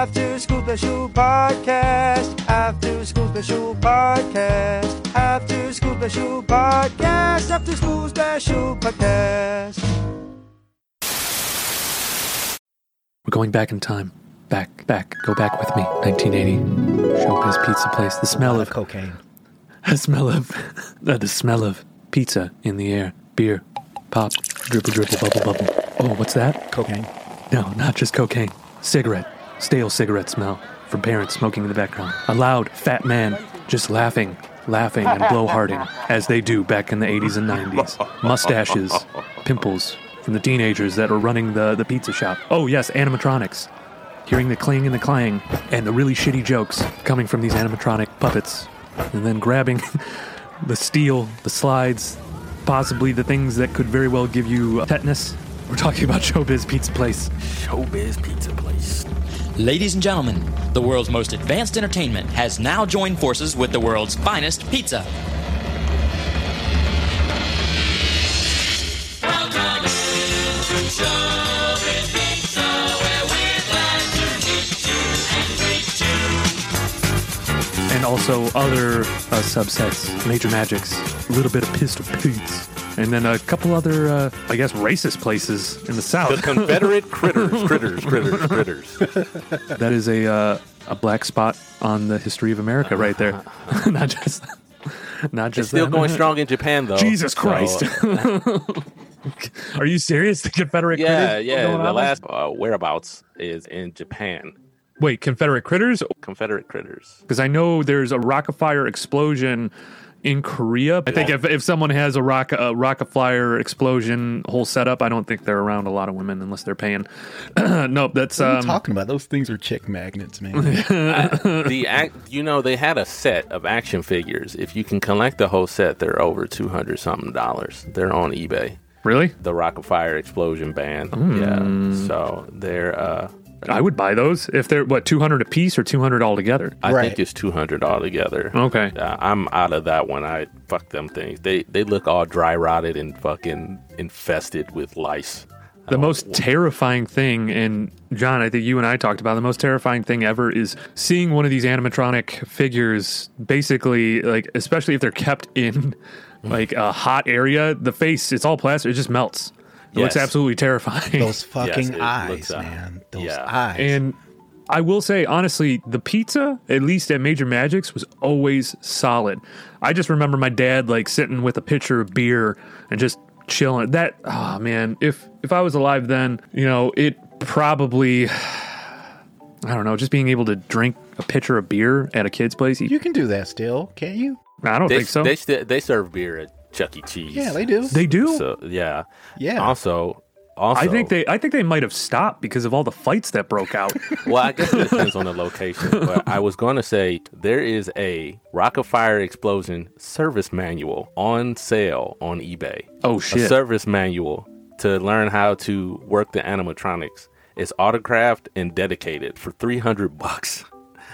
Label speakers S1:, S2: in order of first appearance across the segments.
S1: After School Special Podcast. After School Special Podcast. After School Special Podcast. After School Special Podcast.
S2: We're going back in time. Back, back, go back with me. 1980. Showbiz Pizza Place. The smell of
S3: cocaine.
S2: the smell of uh, the smell of pizza in the air. Beer, pop, dribble, dribble, bubble, bubble. Oh, what's that?
S3: Cocaine.
S2: No, not just cocaine. Cigarette. Stale cigarette smell from parents smoking in the background. A loud, fat man just laughing, laughing, and blowharding as they do back in the 80s and 90s. Mustaches, pimples from the teenagers that are running the, the pizza shop. Oh, yes, animatronics. Hearing the cling and the clang and the really shitty jokes coming from these animatronic puppets. And then grabbing the steel, the slides, possibly the things that could very well give you tetanus. We're talking about Showbiz Pizza Place.
S4: Showbiz Pizza Place. Ladies and gentlemen, the world's most advanced entertainment has now joined forces with the world's finest pizza.
S2: and also other uh, subsets, major magics, a little bit of pistol Pete's, and then a couple other, uh, I guess, racist places in the South. The.
S5: Confederate critters, critters, critters, critters.
S2: that is a uh, a black spot on the history of America, right there. not just, not
S5: It's
S2: just
S5: still
S2: them.
S5: going strong in Japan, though.
S2: Jesus
S5: So,
S2: Christ! Are you serious? The Confederate
S5: yeah,
S2: critters?
S5: yeah.
S2: going
S5: The last uh, whereabouts is in Japan.
S2: Wait, Confederate critters?
S5: Confederate critters.
S2: Because I know there's a Rockafire explosion in Korea. I think if, if someone has a rock a Rockafire explosion whole setup, I don't think they're around a lot of women unless they're paying. nope, that's
S3: What are you
S2: um,
S3: talking about? Those things are chick magnets, man.
S5: the act, you know, they had a set of action figures. If you can collect the whole set, they're over two hundred something dollars. They're on eBay.
S2: really.
S5: The Rockafire explosion band.
S2: Hmm.
S5: Yeah. So they're. uh
S2: I would buy those if they're what 200 a piece or 200 altogether.
S5: I
S3: Right.
S5: think it's two hundred altogether.
S2: Okay.
S5: Uh, I'm out of that one. I fuck them things. They they look all dry rotted and fucking infested with lice.
S2: The most terrifying thing, and John, I think you and I talked about the most terrifying thing ever is seeing one of these animatronic figures. Basically, like especially if they're kept in like a hot area, the face it's all plastic; it just melts. It looks absolutely terrifying.
S3: Those fucking
S5: it
S3: eyes,
S5: looks, uh,
S3: man. Those
S5: yeah.
S3: eyes.
S2: And I will say, honestly, the pizza, at least at Major Magics, was always solid. I just remember my dad like sitting with a pitcher of beer and just chilling. That oh man, if if I was alive then, you know, it probably I don't know, just being able to drink a pitcher of beer at a kid's place.
S3: you can do that still, can't you?
S2: I don't
S5: They
S2: think so.
S5: they st- they serve beer at Chuck E. Cheese.
S3: Yeah, they do.
S2: They do.
S5: So yeah,
S3: Yeah.
S5: Also, also,
S2: I think they I think they might have stopped because of all the fights that broke out.
S5: Well, I guess it depends on the location. But I was going to say there is a Rockafire Explosion service manual on sale on eBay.
S2: Oh,
S5: A
S2: shit.
S5: service manual to learn how to work the animatronics. It's autographed and dedicated for three hundred bucks.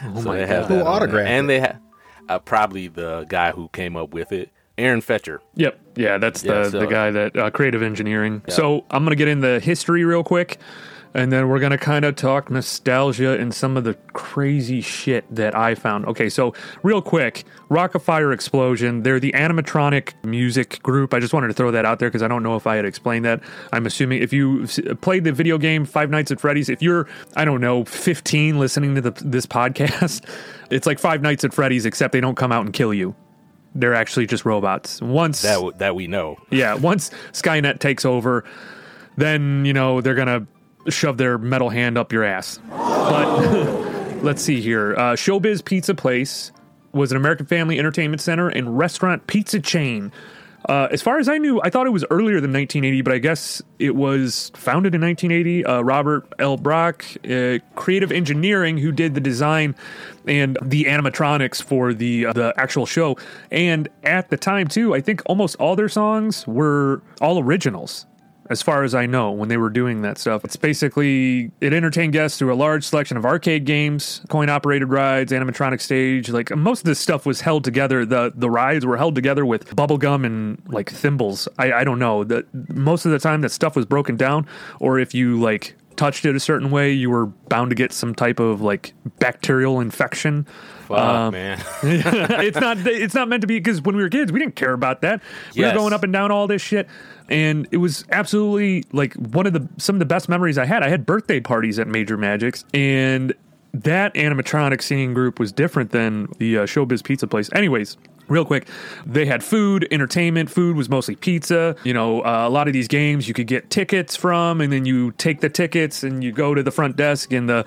S2: Oh
S5: so they have
S3: Who
S5: that on
S3: autographed
S5: And
S3: it?
S5: they have uh, probably the guy who came up with it, Aaron Fechter.
S2: Yep. Yeah, that's the,
S5: Yeah, so-
S2: the guy that uh, creative engineering. So I'm going to get into history real quick, and then we're going to kind of talk nostalgia and some of the crazy shit that I found. Okay, so real quick Rockafire Explosion, they're the animatronic music group. I just wanted to throw that out there because I don't know if I had explained that. I'm assuming if you played the video game Five Nights at Freddy's, if you're, I don't know, 15 listening to the, this podcast, it's like Five Nights at Freddy's, except they don't come out and kill you. They're actually just robots. Once
S5: That w- that we know.
S2: yeah, once Skynet takes over, then you know they're gonna shove their metal hand up your ass. But let's see here. Uh, Showbiz Pizza Place was an American Family Entertainment Center and restaurant pizza chain. Uh, as far as I knew, I thought it was earlier than 1980, but I guess it was founded in 1980. Uh, Robert L. Brock, uh, creative engineering, who did the design and the animatronics for the uh, the actual show. And at the time, too, I think almost all their songs were all originals as far as I know, when they were doing that stuff. It's basically, it entertained guests through a large selection of arcade games, coin operated rides, animatronic stage. Like most of this stuff was held together. The the rides were held together with bubblegum and like thimbles. I, I don't know. The, most of the time that stuff was broken down, or if you like touched it a certain way, you were bound to get some type of like bacterial infection.
S5: Fuck,
S2: Um,
S5: man.
S2: it's not it's not meant to be because when we were kids we didn't care about that we
S5: Yes.
S2: were going up and down all this shit and it was absolutely like one of the some of the best memories i had i had birthday parties at major magics and that animatronic singing group was different than the uh, showbiz pizza place anyways Real quick, they had food, entertainment. Food was mostly pizza. You know, uh, a lot of these games you could get tickets from, and then you take the tickets and you go to the front desk, and the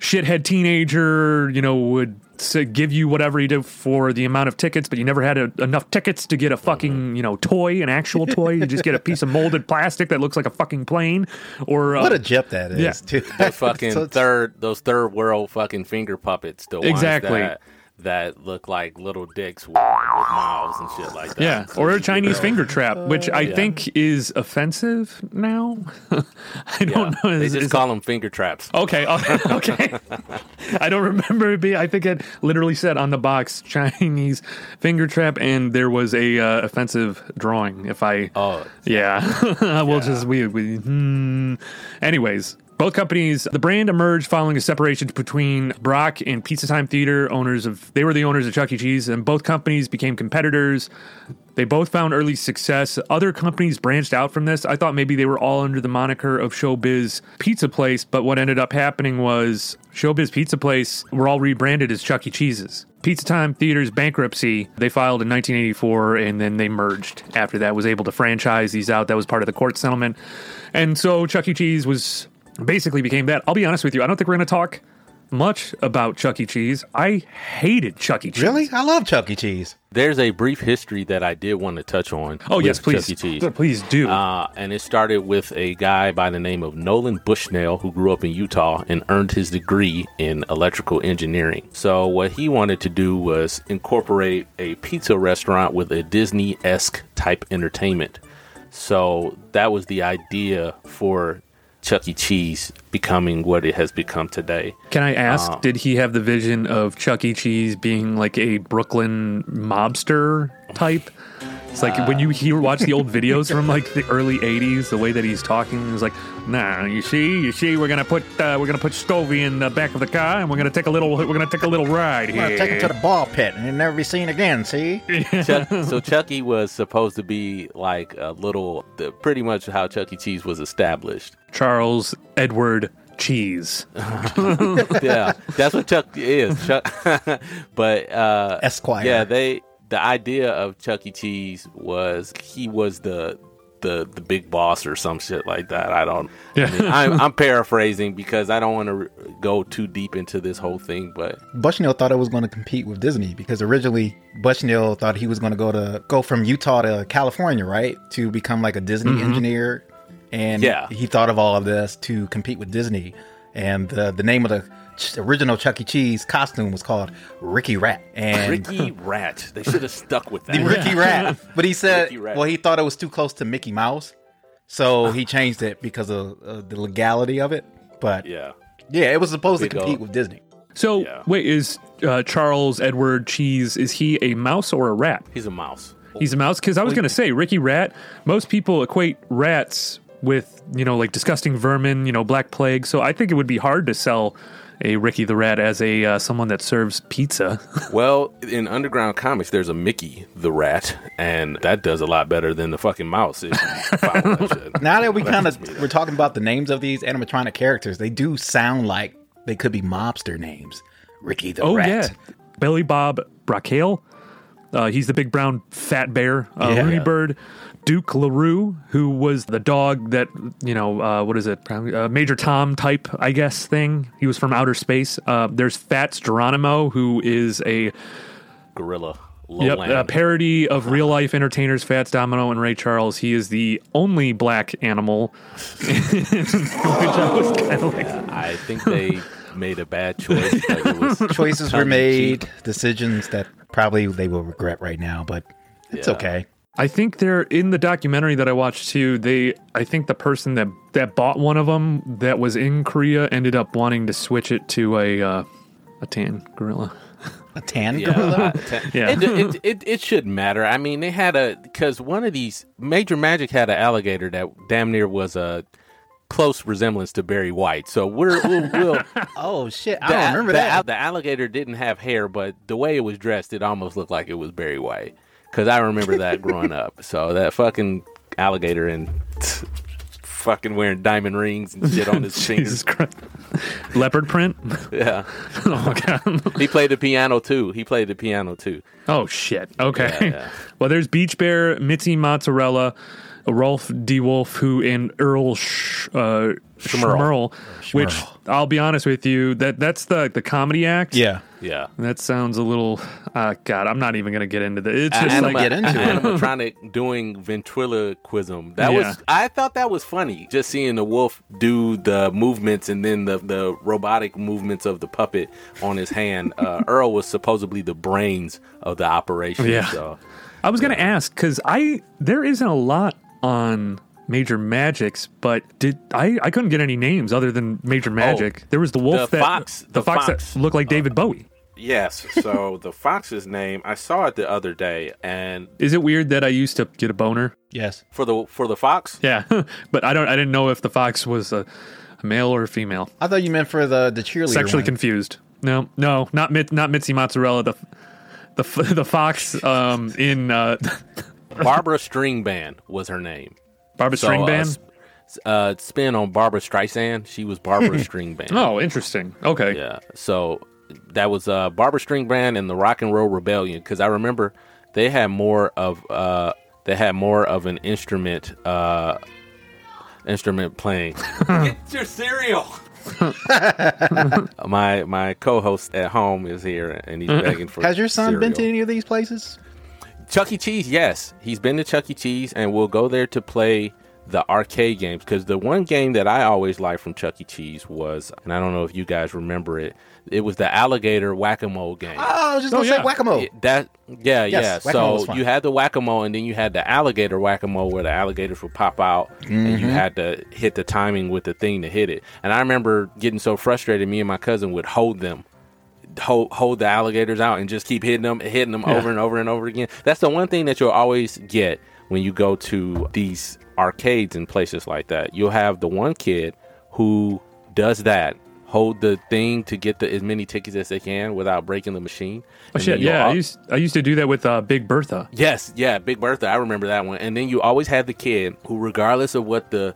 S2: shithead teenager, you know, would say, give you whatever you do for the amount of tickets, but you never had a, enough tickets to get a fucking, you know, toy, an actual toy. You just get a piece of molded plastic that looks like a fucking plane. Or uh,
S3: What a jip that is,
S2: yeah.
S3: too.
S5: Those fucking
S3: So
S5: third, those third world fucking finger puppets. The ones
S2: Exactly.
S5: That, that look like little dicks with, with mouths and shit like that.
S2: yeah, or a Chinese finger trap, which I
S5: Yeah.
S2: think is offensive now. I don't
S5: Yeah,
S2: know.
S5: they just
S2: is-
S5: call them finger traps.
S2: Okay, okay, okay. I don't remember it being. I think it literally said on the box Chinese finger trap, and there was a uh, offensive drawing. If I,
S5: Oh,
S2: yeah, we'll just we we. Hmm. Anyways. Both companies, the brand emerged following a separation between Brock and Pizza Time Theater, owners of, they were the owners of Chuck E. Cheese, and both companies became competitors. They both found early success. Other companies branched out from this. I thought maybe they were all under the moniker of Showbiz Pizza Place, but what ended up happening was Showbiz Pizza Place were all rebranded as Chuck E. Cheese's. Pizza Time Theater's bankruptcy, they filed in 1984 and then they merged after that, was able to franchise these out. That was part of the court settlement. And so Chuck E. Cheese was basically became that. I'll be honest with you, I don't think we're going to talk much about Chuck E. Cheese. I hated Chuck E. Cheese.
S3: Really? I love Chuck E. Cheese.
S5: there's a brief history that I did want to touch on.
S2: Oh, yes, please.
S5: Chuck E. Cheese.
S2: Please do.
S5: Uh, and it started with a guy by the name of Nolan Bushnell who grew up in Utah and earned his degree in electrical engineering. So, what he wanted to do was incorporate a pizza restaurant with a Disney esque type entertainment. So, that was the idea for Chuck E. Cheese becoming what it has become today.
S2: Can I ask,
S5: uh,
S2: did he have the vision of Chuck E. Cheese being like a Brooklyn mobster type? It's like when you hear watch the old videos from like the early '80s, the way that he's talking is like, "Nah, you see, you see, we're gonna put uh, we're gonna put Stovey in the back of the car, and we're gonna take a little we're gonna take a little ride
S3: I'm
S2: here."
S3: gonna take him to the ball pit and he'll never be seen again. See?
S5: Chuck, so Chucky was supposed to be like a little, the, pretty much how Chuck E. Cheese was established.
S2: Charles Edward Cheese.
S5: yeah, that's what Chuck is. Chuck, but uh,
S3: Esquire.
S5: Yeah, they. The idea of Chuck E. Cheese was he was the the the big boss or some shit like that. I don't.
S2: Yeah.
S5: I mean, I'm, I'm paraphrasing because I don't want to re- go too deep into this whole thing, but
S3: Bushnell thought it was going to compete with Disney because originally Bushnell thought he was going to go to go from Utah to California, right, to become like a Disney engineer, and
S5: Yeah.
S3: he thought of all of this to compete with Disney. And the the name of the original Chuck E. Cheese costume was called Ricky Rat, and
S5: Ricky Rat. They should have stuck with that.
S3: the Ricky Rat. But he said, well, he thought it was too close to Mickey Mouse, so he changed it because of uh, the legality of it. But yeah,
S5: Yeah.
S3: it was supposed
S5: Big
S3: to compete
S5: ol'-
S3: with Disney.
S2: So
S5: Yeah.
S2: wait, is uh, Charles Edward Cheese is he a mouse or a rat?
S5: He's a mouse.
S2: He's a mouse because I was going to say Ricky Rat. Most people equate rats with you know like disgusting vermin, you know black plague. So I think it would be hard to sell a Ricky the Rat as a uh, someone that serves pizza.
S5: Well, in underground comics, there's a Mickey the Rat, and that does a lot better than the fucking mouse. If that.
S3: Now that we kind of we're talking about the names of these animatronic characters, they do sound like they could be mobster names. Ricky the
S2: oh
S3: Rat.
S2: yeah, Billy Bob Brockali. Uh, he's the big brown fat bear. Uh,
S3: Yeah.
S2: Rooney Bird. Dook LaRue, who was the dog that, you know, uh, what is it? Uh, Major Tom type, I guess, thing. He was from outer space. Uh, there's Fatz Geronimo, who is a
S5: Gorilla.
S2: Yep,
S5: Lowland.
S2: a parody of real life entertainers Fats Domino and Ray Charles. He is the only black animal, which I was kind of like,
S5: I think they made a bad choice. because it was
S3: Choices were made,
S5: cheek.
S3: decisions that probably they will regret right now, but it's
S5: Yeah.
S3: okay.
S2: I think they're in the documentary that I watched too. They, I think the person that that bought one of them that was in Korea ended up wanting to switch it to a uh, a tan gorilla.
S3: A tan
S5: Yeah,
S3: gorilla.
S2: Yeah.
S5: It, it, it, it shouldn't matter. I mean, they had a because one of these Major Magic had an alligator that damn near was a close resemblance to Barry White. So we're we'll, we'll
S3: Oh shit! I
S5: the,
S3: remember
S5: the,
S3: that.
S5: The alligator didn't have hair, but the way it was dressed, it almost looked like it was Barry White. Because I remember that growing up. So that fucking alligator and fucking wearing diamond rings and shit on his
S2: Jesus
S5: fingers.
S2: Christ. Leopard print?
S5: Yeah,
S2: oh, God.
S5: he played the piano too. He played the piano too.
S2: Oh, shit. Okay.
S5: Yeah, yeah.
S2: Well, there's Beach Bear, Mitzi Mozzarella, Rolf D. Wolf, who, and Earl Sh- uh, Schmerl, which I'll be honest with you, that that's the, the comedy act.
S3: yeah,
S5: Yeah.
S2: That sounds a little, uh, God, I'm not even going to get into this. It's just
S5: Anima-
S2: like,
S3: get into it.
S5: animatronic doing ventriloquism. That
S2: Yeah.
S5: was I thought that was funny. Just seeing the wolf do the movements and then the the robotic movements of the puppet on his hand. Uh, Earl was supposedly the brains of the operation.
S2: Yeah.
S5: So
S2: I was going to ask because I there isn't a lot on Major Magics, but did I? I couldn't get any names other than Major Magic. there was the wolf
S5: Oh, the
S2: that
S5: fox-
S2: the,
S5: the
S2: fox,
S5: fox.
S2: that looked like David Bowie.
S5: yes. So the fox's name I saw it the other day, and
S2: Is it weird that I used to get a boner?
S3: yes.
S5: for the for the fox.
S2: Yeah, but I don't. I didn't know if the fox was a, a male or a female.
S3: I thought you meant for the the cheerleader.
S2: Sexually
S3: one.
S2: confused. No, no, not Mit, not Mitzi Mozzarella. The the the fox um, in uh,
S5: Barbara Stringband was her name.
S2: Barbara
S5: So,
S2: String
S5: uh, uh, spin on Barbara Streisand. She was Barbara Stringband.
S2: Oh, interesting. Okay.
S5: Yeah. So that was uh, Barbara Stringband and the Rock and Roll Rebellion because I remember they had more of uh, they had more of an instrument uh, instrument playing. Get your cereal. my my co-host at home is here and he's begging for.
S3: Has your son been to any of these places?
S5: Chuck E. Cheese? Yes, he's been to Chuck E. Cheese and we'll go there to play the arcade games because the one game that I always liked from Chuck E. Cheese was, and I don't know if you guys remember it, it was the alligator whack a mole game.
S3: Oh, I was just gonna
S2: Oh,
S3: say whack a mole.
S5: Yeah, That yeah
S3: Yes,
S5: yeah. So you had the whack a mole, and then you had the alligator whack a mole, where the alligators would pop out, and
S3: Mm-hmm.
S5: you had to hit the timing with the thing to hit it. And I remember getting so frustrated. Me and my cousin would hold them, hold hold the alligators out, and just keep hitting them, hitting them over and over and over again. That's the one thing that you'll always get when you go to these arcades and places like that. You'll have the one kid who does that. Hold the thing to get the, as many tickets as they can without breaking the machine.
S2: Oh shit! Yeah, I used I used to do that with uh, Big Bertha.
S5: Yes, yeah, Big Bertha. I remember that one. And then you always had the kid who, regardless of what the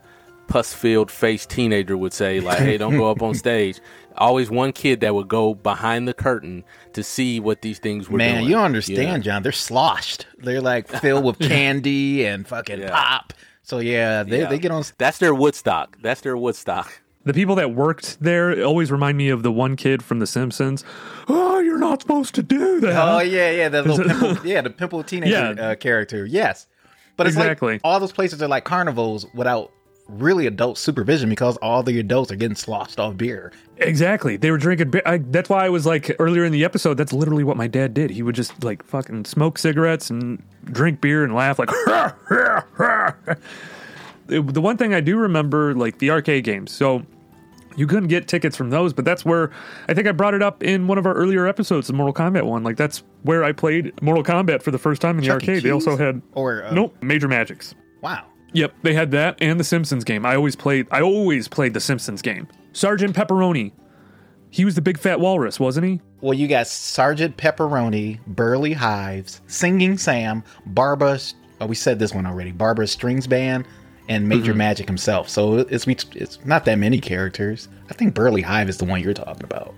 S5: pus-filled faced teenager would say, like, "Hey, don't go up on stage." Always one kid that would go behind the curtain to see what these things were doing.
S3: Man,
S5: doing.
S3: you don't understand,
S5: Yeah.
S3: John. They're sloshed. They're like filled with candy and fucking
S5: Yeah.
S3: pop. So yeah, they
S5: Yeah.
S3: they get on.
S5: That's their Woodstock. That's their Woodstock.
S2: The people that worked there always remind me of the one kid from The Simpsons. Oh, you're not supposed to do that.
S3: Oh yeah, yeah, that little pimple, yeah, the pimple teenager
S2: Yeah.
S3: uh, character. Yes, but it's
S2: Exactly.
S3: like all those places are like carnivals without really adult supervision because all the adults are getting sloshed off beer.
S2: Exactly. They were drinking beer. I, that's why I was like earlier in the episode. That's literally what my dad did. He would just like fucking smoke cigarettes and drink beer and laugh like. The one thing I do remember, like the arcade games. So you couldn't get tickets from those, but that's where I think I brought it up in one of our earlier episodes, the Mortal Kombat one. Like that's where I played Mortal Kombat for the first time in the
S3: Chuck E.
S2: arcade. They also had
S3: Or, uh,
S2: nope Major Magics.
S3: Wow.
S2: Yep, they had that and the Simpsons game. I always played I always played the Simpsons game. Sergeant Pepperoni. He was the big fat walrus, wasn't he?
S3: Well, you got Sergeant Pepperoni, Burley Hives, Singing Sam, Barbara. Oh, we said this one already. Barbara Strings Band and Major
S2: Mm-hmm.
S3: Magic himself. So it's it's not that many characters. I think Burley Hive is the one you're talking about.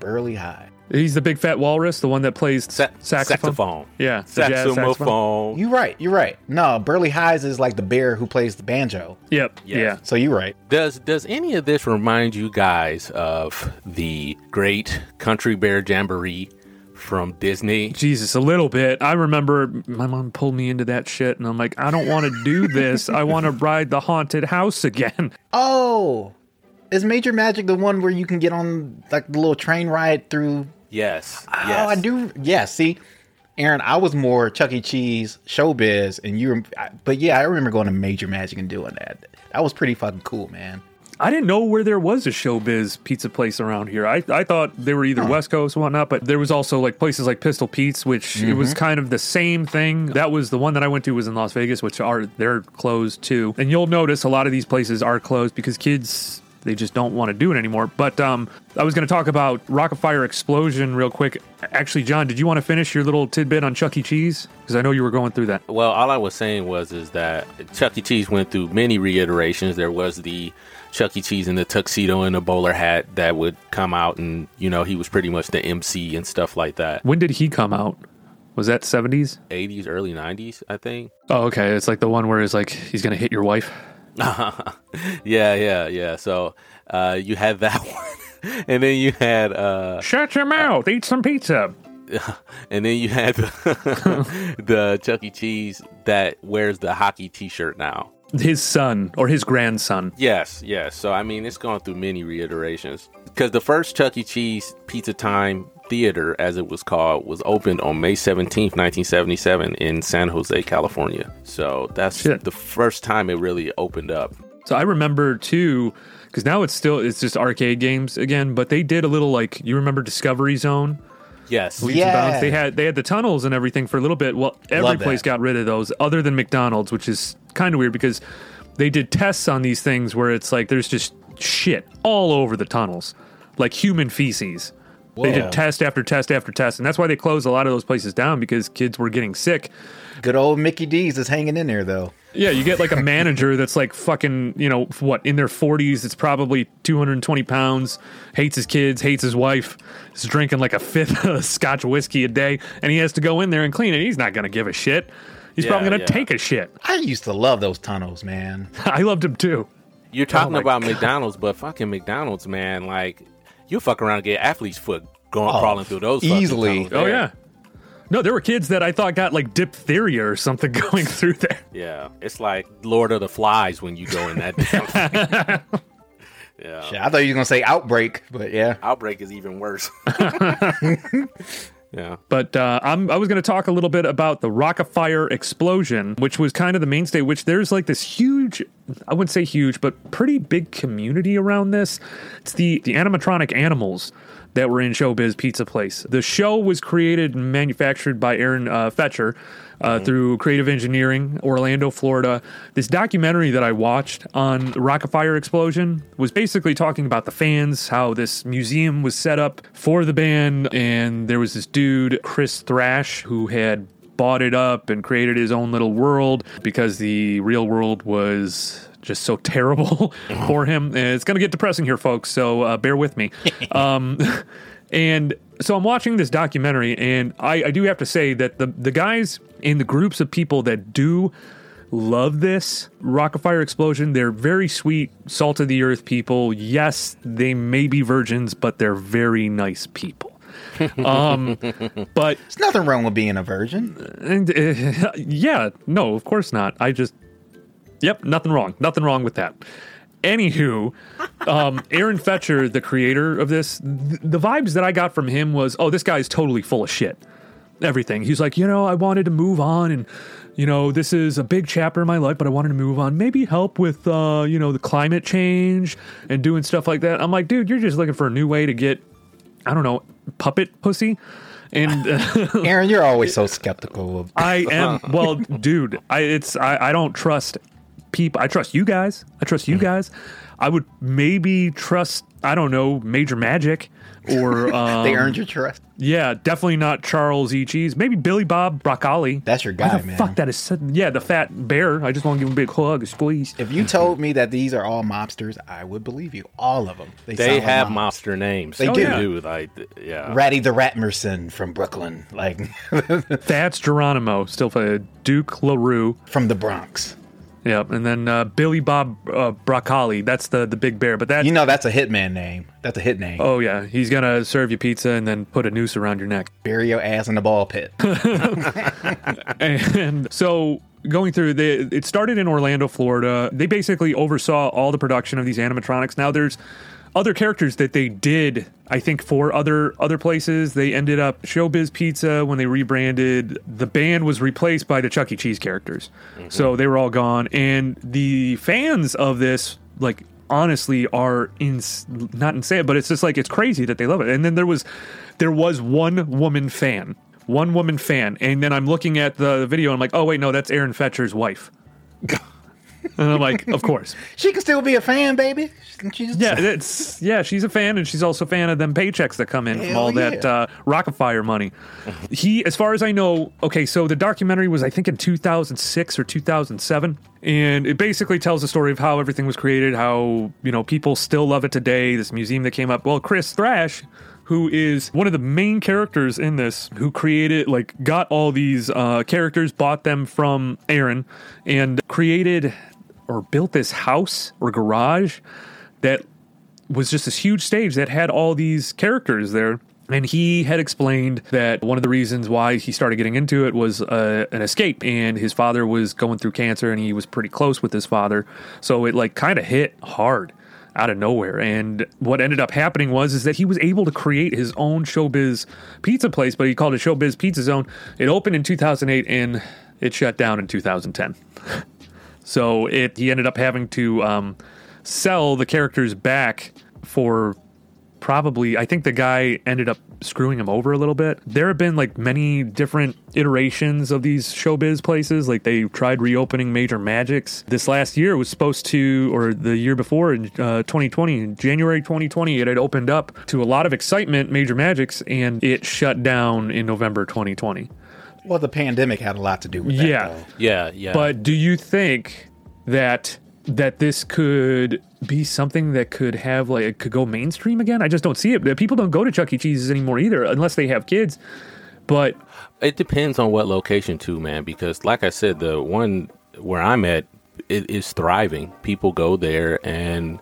S3: Burley Hive.
S2: He's the big fat walrus, the one that plays
S5: Sa-
S2: saxophone.
S5: saxophone.
S2: Yeah, saxophone.
S5: Saxophone.
S3: You're right. You're right. No, Burley Hives is like the bear who plays the banjo.
S2: Yep.
S5: Yes.
S2: Yeah.
S3: So you're right.
S5: Does does any of this remind you guys of the Great Country Bear Jamboree from Disney?
S2: Jesus, a little bit. I remember my mom pulled me into that shit, and I'm like, I don't want to do this. I want to ride the haunted house again.
S3: Oh, is Major Magic the one where you can get on like the little train ride through
S5: Yes.
S3: Oh,
S5: yes.
S3: I do. Yeah, see, Aaron, I was more Chuck E. Cheese showbiz, and you. were- But yeah, I remember going to Major Magic and doing that. That was pretty fucking cool, man.
S2: I didn't know where there was a showbiz pizza place around here. I, I thought they were either West Coast or whatnot, but there was also like places like Pistol Pete's, which it was mm-hmm. kind of the same thing. That was the one that I went to was in Las Vegas, which are they're closed too. And you'll notice a lot of these places are closed because kids they just don't want to do it anymore. But um, I was going to talk about Rockafire Explosion real quick. Actually, John, did you want to finish your little tidbit on Chuck E. Cheese? Because I know you were going through that.
S5: Well, all I was saying was is that Chuck E. Cheese went through many reiterations. There was the Chuck E. Cheese in the tuxedo and the bowler hat that would come out, and you know he was pretty much the MC and stuff like that.
S2: When did he come out? Was that 70s?
S5: 80s, early 90s, I think.
S2: Oh, okay. It's like the one where it's like he's going to hit your wife.
S5: Yeah, yeah, yeah. So uh, you had that one, and then you had uh,
S2: Shut your mouth. Eat some pizza.
S5: and then you had the, the Chuck E. Cheese that wears the hockey T-shirt now.
S2: His son or his grandson.
S5: Yes, yes. So I mean, it's gone through many reiterations because the first Chuck E. Cheese Pizza Time Theater, as it was called, was opened on May seventeenth, nineteen seventy-seven, in San Jose, California. So that's
S2: Shit.
S5: the first time it really opened up.
S2: So I remember too, because now it's still it's just arcade games again. But they did a little like you remember Discovery Zone.
S5: Yes.
S2: Leaps
S3: Yeah.
S2: They had they had the tunnels and everything for a little bit. Well, every
S3: Love
S2: place
S3: that.
S2: got rid of those, other than McDonald's, which is kind of weird because they did tests on these things where it's like there's just shit all over the tunnels, like human feces. They did test after test after test, and that's why they closed a lot of those places down because kids were getting sick.
S3: Good old Mickey D's is hanging in there though.
S2: Yeah, you get like a manager that's like fucking, you know, what, in their 40s, it's probably 220 pounds, hates his kids, hates his wife, is drinking like a fifth of scotch whiskey a day, and he has to go in there and clean it. He's not going to give a shit. He's
S5: Yeah,
S2: probably going to
S5: yeah.
S2: take a shit.
S3: I used to love those tunnels, man.
S2: I loved him too.
S5: You're talking oh
S2: my
S5: about
S2: God.
S5: McDonald's, but fucking McDonald's, man, like you fuck around and get athlete's foot going
S3: Oh,
S5: crawling through those
S3: easily.
S2: Oh,
S5: there.
S2: yeah. No, there were kids that I thought got like diphtheria or something going through there.
S5: Yeah, it's like Lord of the Flies when you go in that. yeah,
S3: Shit, I thought you were gonna say outbreak, but yeah.
S5: Outbreak is even worse. yeah,
S2: But uh, I'm, I was going to talk a little bit about the Rockafire explosion, which was kind of the mainstay. Which there's like this huge, I wouldn't say huge, but pretty big community around this. It's the the animatronic animals that were in Showbiz Pizza Place. The show was created and manufactured by Aaron uh, Fechter. Uh, Through creative engineering, Orlando, Florida. This documentary that I watched on the Rockafire explosion was basically talking about the fans, how this museum was set up for the band, and there was this dude, Chris Thrash, who had bought it up and created his own little world because the real world was just so terrible for him. And it's going to get depressing here, folks, so uh, bear with me. um, and so I'm watching this documentary, and I, I do have to say that the, the guys in the groups of people that do love this Rockafire explosion. They're very sweet, salt of the earth people. Yes, they may be virgins, but they're very nice people. um, but
S3: There's nothing wrong with being a virgin.
S2: and, uh, yeah, no, of course not. I just, yep, nothing wrong. Nothing wrong with that. Anywho, um, Aaron Fechter, the creator of this, th- the vibes that I got from him was, oh, this guy's totally full of shit. Everything. He's like, you know, I wanted to move on and, you know, this is a big chapter in my life, but I wanted to move on. Maybe help with, uh, you know, the climate change and doing stuff like that. I'm like, dude, you're just looking for a new way to get, I don't know, puppet pussy. And
S3: Aaron, you're always so skeptical of
S2: I am well, dude. I it's I, I don't trust people. I trust you guys. I trust you guys. I would maybe trust I don't know Major Magic or um,
S3: they earned your trust.
S2: yeah, definitely not Charles E. Cheese. Maybe Billy Bob Broccoli.
S3: That's your guy,
S2: the
S3: man.
S2: Fuck that is so- yeah the fat bear. I just want to give him a big hug, a squeeze.
S3: If you told me that these are all mobsters, I would believe you. All of them.
S5: they
S3: sound like
S5: have
S3: mobs.
S5: mobster names.
S3: They
S2: Oh,
S3: do.
S2: yeah.
S5: do. Like, yeah.
S3: Ratty the Ratmerson from Brooklyn, like
S2: That's Geronimo, still uh, Dook Larue.
S3: from the Bronx.
S2: Yep, and then uh, Billy Bob uh, Broccoli. That's the the big bear. But that
S3: You know that's a hitman name. That's a hit name.
S2: Oh yeah, he's gonna serve you pizza and then put a noose around your neck.
S3: Bury your ass in the ball pit.
S2: And so going through the it started in Orlando, Florida. They basically oversaw all the production of these animatronics. Now there's other characters that they did, I think, for other other places. They ended up Showbiz Pizza when they rebranded. The band was replaced by the Chuck E. Cheese characters, mm-hmm. so they were all gone. And the fans of this, like honestly are in not insane, but it's just like it's crazy that they love it. And then there was there was one woman fan, one woman fan, and then I'm looking at the video and I'm like, oh wait, no, that's Aaron Fechter's wife. and I'm like, of course.
S3: She can still be a fan, baby. She just,
S2: Yeah, it's yeah, she's a fan, and she's also a fan of them paychecks that come in from
S3: Hell
S2: all that
S3: yeah.
S2: uh, Rockefeller money. he, as far as I know, okay, so the documentary was I think in 2006 or 2007, and it basically tells the story of how everything was created, how you know people still love it today. This museum that came up. Well, Chris Thrash. Who is one of the main characters in this? Who created, like, got all these uh, characters, bought them from Aaron, and created or built this house or garage that was just this huge stage that had all these characters there. And he had explained that one of the reasons why he started getting into it was uh, an escape, and his father was going through cancer, and he was pretty close with his father, so it like kind of hit hard out of nowhere. And what ended up happening was is that he was able to create his own showbiz pizza place, but he called it Showbiz Pizza Zone. It opened in 2008, and it shut down in 2010. So it he ended up having to um, sell the characters back for probably I think the guy ended up screwing him over a little bit. There have been like many different iterations of these showbiz places. Like they tried reopening Major Magics. This last year was supposed to, or the year before in uh, 2020, in January 2020, it had opened up to a lot of excitement, Major Magics, and it shut down in November 2020.
S3: Well, the pandemic had a lot to do with that.
S2: Yeah.
S3: though.
S5: Yeah, yeah.
S2: But do you think that that this could be something that could have like it could go mainstream again? I just don't see it. People don't go to Chuck E. Cheese's anymore either, unless they have kids. But
S5: It depends on what location too, man. Because like I said, the one where I'm at it is thriving. People go there, and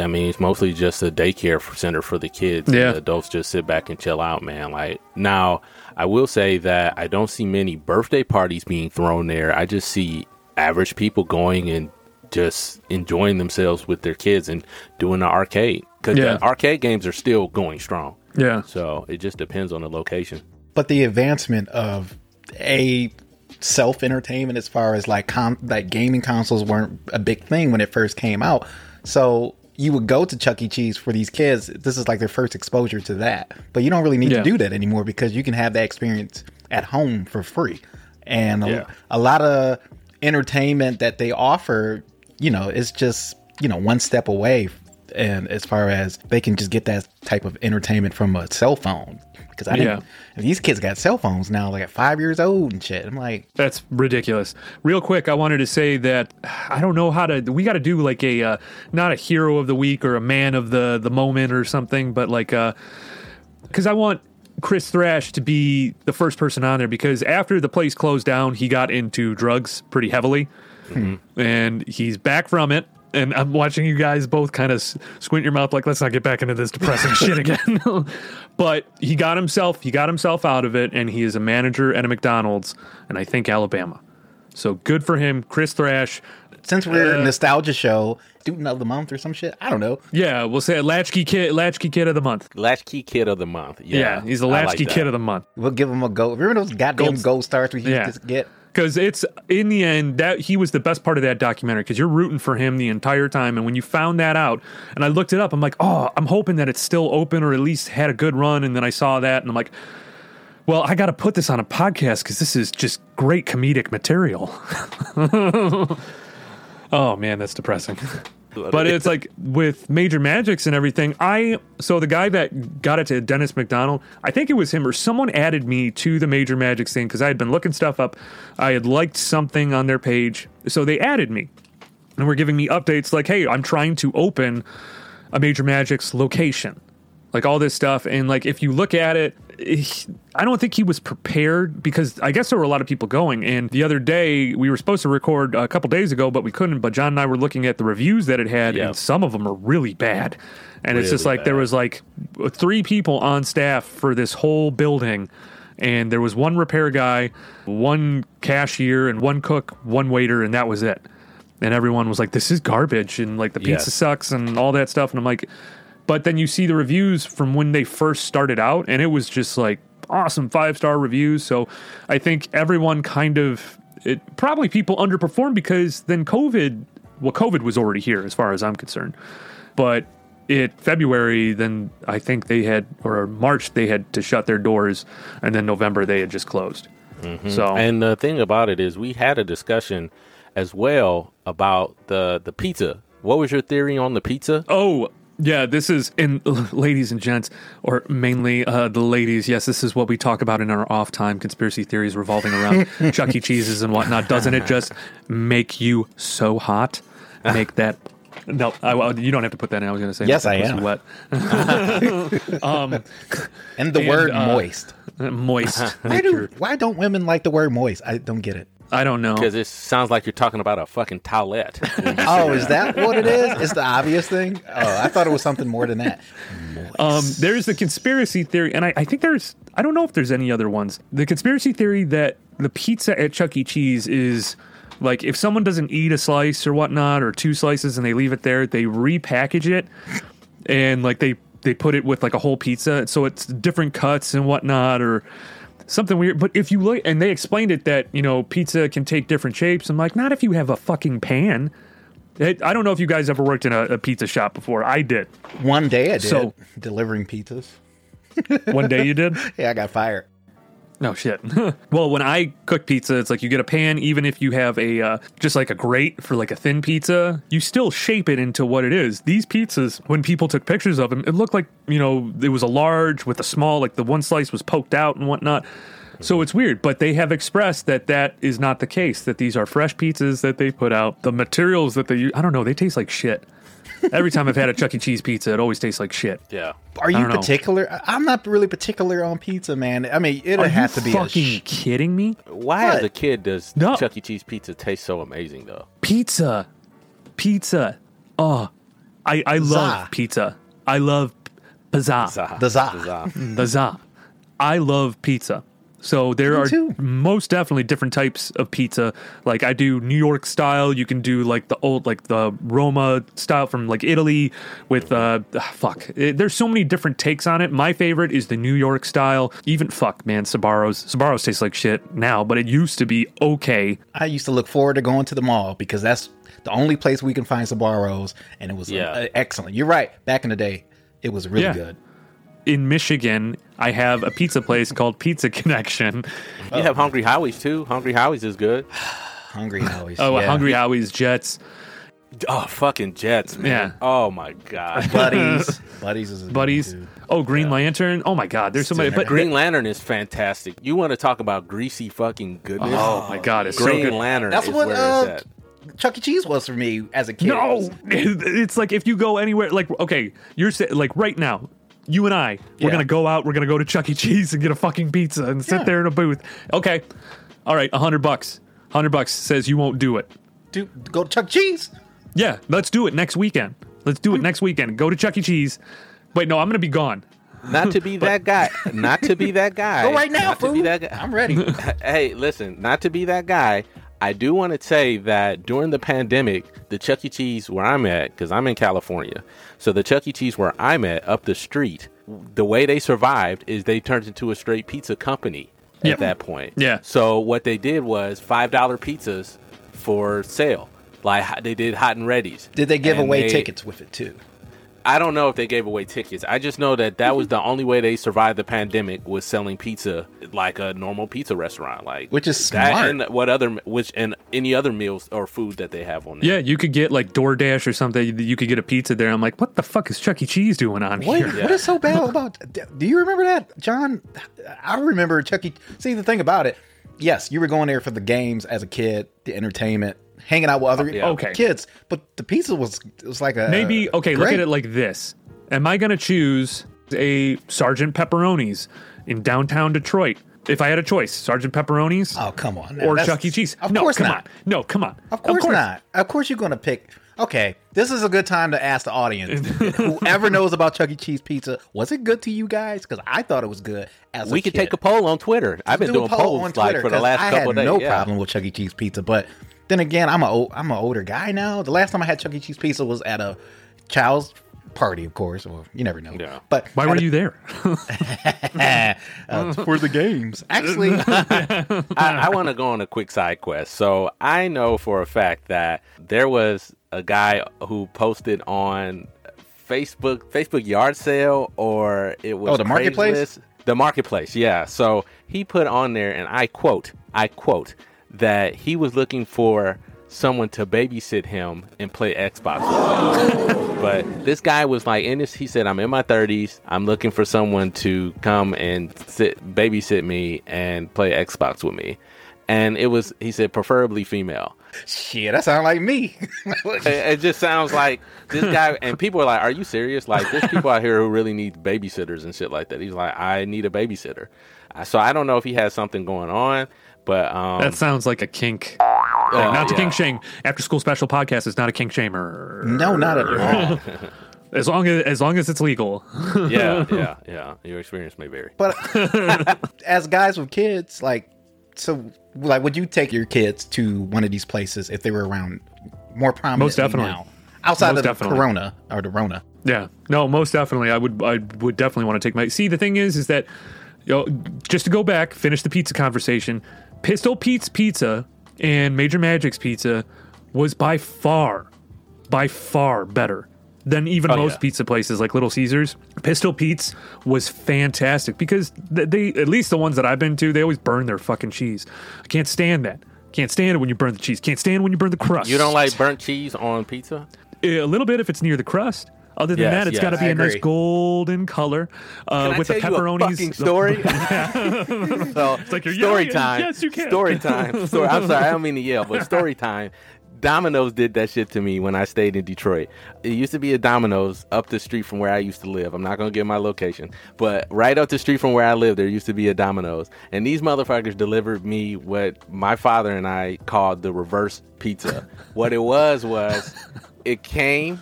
S5: I mean, it's mostly just a daycare center for the kids.
S2: Yeah.
S5: and the adults just sit back and chill out, man. Like now, I will say that I don't see many birthday parties being thrown there. I just see average people going and just enjoying themselves with their kids and doing the arcade because
S2: Yeah.
S5: the arcade games are still going strong.
S2: yeah,
S5: So it just depends on the location.
S3: But the advancement of a self entertainment as far as like con- like gaming consoles weren't a big thing when it first came out. So you would go to Chuck E. Cheese for these kids. This is like their first exposure to that. But you don't really need
S2: Yeah.
S3: to do that anymore because you can have that experience at home for free. And a,
S5: Yeah.
S3: a lot of entertainment that they offer, you know, is just, you know, one step away. And as far as they can just get that type of entertainment from a cell phone. Because I didn't,
S2: Yeah.
S3: and these kids got cell phones now, like at five years old and shit. I'm like,
S2: that's ridiculous. Real quick, I wanted to say that I don't know how to. We got to do like a uh, not a hero of the week or a man of the the moment or something, but like uh because I want Chris Thrash to be the first person on there because after the place closed down, he got into drugs pretty heavily, and he's back from it. And I'm watching you guys both kind of squint your mouth like, let's not get back into this depressing shit again. but he got himself, he got himself out of it, and he is a manager at a McDonald's, and I think Alabama. So good for him, Chris Thrash.
S3: since we're
S2: Uh,
S3: a nostalgia show, student of the month or some shit, I don't know.
S2: Yeah, we'll say latchkey kid, latchkey kid of the month.
S5: Latchkey Kid of the Month.
S2: Yeah,
S5: Yeah,
S2: he's the
S5: I like
S2: latchkey kid of the month.
S3: We'll give him a go. Remember those goddamn
S2: Gold-
S3: gold, stars we used
S2: Yeah.
S3: to get?
S2: Because it's in the end that he was the best part of that documentary because you're rooting for him the entire time and when you found that out and i looked it up i'm like oh i'm hoping that it's still open or at least had a good run and then i saw that and i'm like well i gotta put this on a podcast because this is just great comedic material. Oh man that's depressing but it's like with major magics and everything i so the guy that got it to dennis mcdonald i think it was him or someone added me to the major magics thing because i had been looking stuff up. I had liked something on their page. So they added me and were giving me updates like hey i'm trying to open a major magics location. Like all this stuff. And like if you look at it he- i don't think he was prepared because i guess there were a lot of people going. And the other day we were supposed to record a couple days ago but we couldn't. But john and i were looking at the reviews that it had
S5: Yeah.
S2: and some of them are really bad. And it's just
S5: Really
S2: like there was like three people on staff for this whole building. And there was one repair guy one cashier and one cook one waiter and that was it. And everyone was like this is garbage and like the pizza
S5: Yes.
S2: sucks and all that stuff. And i'm like but then you see the reviews from when they first started out and it was just like awesome five star reviews so i think everyone kind of it probably people underperformed because then covid well, COVID was already here as far as I'm concerned, but it February then I think they had or March they had to shut their doors, and then November they had just closed. Mm-hmm. So
S5: And the thing about it is, we had a discussion as well about the the pizza. What was your theory on the pizza?
S2: Oh, yeah, this is in ladies and gents, or mainly uh, the ladies. Yes, this is what we talk about in our off time conspiracy theories revolving around Chuck E. Cheese's and whatnot. Doesn't it just make you so hot? Make that. No, I, you don't have to put that in. I was going to say,
S3: Yes, I am.
S2: Wet.
S3: And the
S2: And,
S3: word
S2: uh,
S3: moist.
S2: Moist.
S3: Why do why don't women like the word moist? I don't get it.
S2: I don't know.
S5: Because it sounds like you're talking about a fucking towelette.
S3: Oh, is that what it is? It's the obvious thing. Oh, I thought it was something more than that.
S2: Um, there's the conspiracy theory, and I, I think there's, I don't know if there's any other ones. The conspiracy theory that the pizza at Chuck E. Cheese is like if someone doesn't eat a slice or whatnot, or two slices, and they leave it there, they repackage it, and like they they put it with like a whole pizza, so it's different cuts and whatnot, or something weird. But if you look, and they explained it that you know pizza can take different shapes. I'm like, not if you have a fucking pan. It, I don't know if you guys ever worked in a, a pizza shop before. I did.
S3: One day I did
S2: So-
S3: delivering pizzas.
S2: One day you did.
S3: Yeah, I got fired.
S2: No shit. well, when I cook pizza, it's like you get a pan, even if you have a uh, just like a grate for like a thin pizza, you still shape it into what it is. These pizzas, when people took pictures of them, it looked like you know it was a large with a small, like the one slice was poked out and whatnot. So it's weird, but they have expressed that that is not the case. That these are fresh pizzas that they put out. The materials that they use, I don't know, they taste like shit. Every time I've had a Chuck E. Cheese pizza, it always tastes like shit.
S5: yeah.
S3: Are you
S2: don't know.
S3: particular? I- I'm not really particular on pizza, man. I mean, it
S2: Are
S3: has to be a
S2: fucking
S3: sh-
S2: kidding me?
S5: Why,
S3: What?
S5: as a kid, does
S2: No.
S5: Chuck E. Cheese pizza taste so amazing, though?
S2: pizza pizza oh i i love pizza i love pizza
S5: Zah.
S3: The za.
S2: The za i love pizza so there
S3: Me
S2: are
S3: too.
S2: most definitely different types of pizza like i do new york style you can do like the old like the roma style from like italy with uh ah, fuck It- there's so many different takes on it my favorite is the new york style even fuck man Sbarro's Sbarro's tastes like shit now but it used to be okay
S3: I used to look forward to going to the mall because that's the only place we can find Sbarro's, and it was
S5: Yeah.
S3: uh, excellent. You're right. Back in the day, it was really
S2: Yeah.
S3: good.
S2: in Michigan, I have a pizza place called Pizza Connection.
S5: You have Hungry Howie's, too. Hungry Howie's is good.
S3: Hungry Howie's.
S2: Oh,
S3: yeah.
S2: Hungry Howie's Jets.
S5: Oh, fucking Jets, man.
S2: Yeah.
S5: Oh, my God.
S3: buddies. buddies is a
S2: Buddies.
S3: one.
S2: Oh, Green Lantern. Oh my God, there's so many. But
S5: Green Lantern is fantastic. You want to talk about greasy fucking goodness?
S2: oh my God, it's so
S5: Green
S2: good.
S5: Lantern
S3: That's
S5: is
S3: what
S5: where
S3: uh,
S5: it's at.
S3: Chuck E. Cheese was for me as a kid.
S2: No, it's like if you go anywhere, like okay, you're sa- like right now, you and I, we're
S3: Yeah.
S2: gonna go out, we're gonna go to Chuck E. Cheese and get a fucking pizza and sit
S3: Yeah.
S2: there in a booth. Okay, all right, a hundred bucks. Hundred bucks says you won't do it.
S3: Do go to Chuck E. Cheese.
S2: Yeah, let's do it next weekend. Let's do it next weekend. Go to Chuck E. Cheese. Wait, no, I'm gonna be gone.
S5: Not to be that guy. Not to be that guy.
S3: Go right now,
S5: Not to be
S3: fool.
S5: that guy.
S3: I'm ready.
S5: hey, listen, not to be that guy. I do want to say that during the pandemic, the Chuck E. Cheese where I'm at, because I'm in California, so the Chuck E. Cheese where I'm at up the street, the way they survived is they turned into a straight pizza company
S2: Yeah.
S5: at that point.
S2: Yeah.
S5: So what they did was five dollar pizzas for sale. Like they did hot and ready's.
S3: Did they give
S5: And
S3: away
S5: they-
S3: tickets with it too?
S5: I don't know if they gave away tickets. I just know that that was the only way they survived the pandemic was selling pizza like a normal pizza restaurant, like
S3: Which is
S5: that
S3: smart.
S5: and what other which and any other meals or food that they have on there.
S2: Yeah, you could get like DoorDash or something. You could get a pizza there. I'm like, what the fuck is Chuck E. Cheese doing on
S3: What,
S2: here?
S3: what is so bad about? Do you remember that, John? I remember Chuck E. See, the thing about it, yes, you were going there for the games as a kid, the entertainment, hanging out with other
S5: yeah.
S2: Okay.
S3: kids. But the pizza was it was like a
S2: Maybe okay. Look at it like this: Am I going to choose a Sergeant Pepperoni's in downtown Detroit? If I had a choice, Sergeant Pepperoni's
S3: Oh come on,
S2: or
S3: That's-
S2: Chuck E. Cheese?
S3: Of
S2: no,
S3: course
S2: come
S3: not.
S2: on. No, come on.
S3: Of course, not. Of course, you're going to pick. Okay, this is a good time to ask the audience. Whoever knows about Chuck E. Cheese pizza, was it good to you guys? Because I thought it was good. As
S5: we
S3: a
S5: could
S3: kid.
S5: take a poll on Twitter. I've been
S3: do a
S5: doing
S3: poll
S5: polls like for the last
S3: I
S5: couple
S3: had
S5: of days.
S3: no
S5: yeah.
S3: problem with Chuck E. Cheese pizza, but then again, I'm a I'm an older guy now. The last time I had Chuck E. Cheese pizza was at a child's party, of course. Or you never know.
S5: Yeah.
S3: But
S2: Why were
S3: a-
S2: you there?
S3: uh, for the games? Actually,
S5: I, I want to go on a quick side quest. So I know for a fact that there was a guy who posted on Facebook Facebook yard sale or it was
S3: Oh, the marketplace?
S5: Craigslist. The marketplace, yeah. So he put on there, and I quote, I quote, that he was looking for someone to babysit him and play Xbox. with him. but this guy was like, in this, he said, I'm in my 30s. I'm looking for someone to come and sit, babysit me and play Xbox with me. And it was, he said, preferably female.
S3: Shit, that sounds like me.
S5: It, it just sounds like this guy, and people are like, "Are you serious? Like, there's people out here who really need babysitters and shit like that." He's like, "I need a babysitter." So I don't know if he has something going on, but um,
S2: That sounds like a kink.
S5: uh,
S2: not to
S5: yeah.
S2: kink shame. After school special podcast is not a kink shamer.
S3: no, not at all.
S2: As long as as long as it's legal.
S5: yeah, yeah, yeah. Your experience may vary.
S3: But as guys with kids, like, so, like, would you take your kids to one of these places if they were around more prominent?
S2: Most definitely.
S3: Now, outside
S2: Most
S3: of the
S2: definitely.
S3: Corona or the Rona.
S2: Yeah, no, most definitely. I would, I would definitely want to take my. See, the thing is, is that, you know, just to go back, finish the pizza conversation. Pistol Pete's Pizza and Major Magic's Pizza was by far, by far better than even
S5: Oh,
S2: most
S5: yeah.
S2: pizza places like Little Caesars. Pistol Pete's was fantastic because th- they, at least the ones that I've been to, they always burn their fucking cheese. I can't stand that. Can't stand it when you burn the cheese. Can't stand when you burn the crust.
S5: You don't like burnt cheese on pizza?
S2: a little bit if it's near the crust. Other than
S5: Yes,
S2: that, it's
S5: yes,
S2: got to be
S3: I
S2: a nice golden color uh, with the
S5: tell you a
S2: pepperonis.
S5: fucking story? so
S2: like you're
S5: story
S2: yelling.
S5: time.
S2: Yes, you can.
S5: Story time. Story. I'm sorry, I don't mean to yell, but story time. Domino's did that shit to me when I stayed in Detroit. It used to be a Domino's up the street from where I used to live. I'm not gonna give my location, but right up the street from where I live, there used to be a Domino's, and these motherfuckers delivered me what my father and I called the reverse pizza. what it was was, it came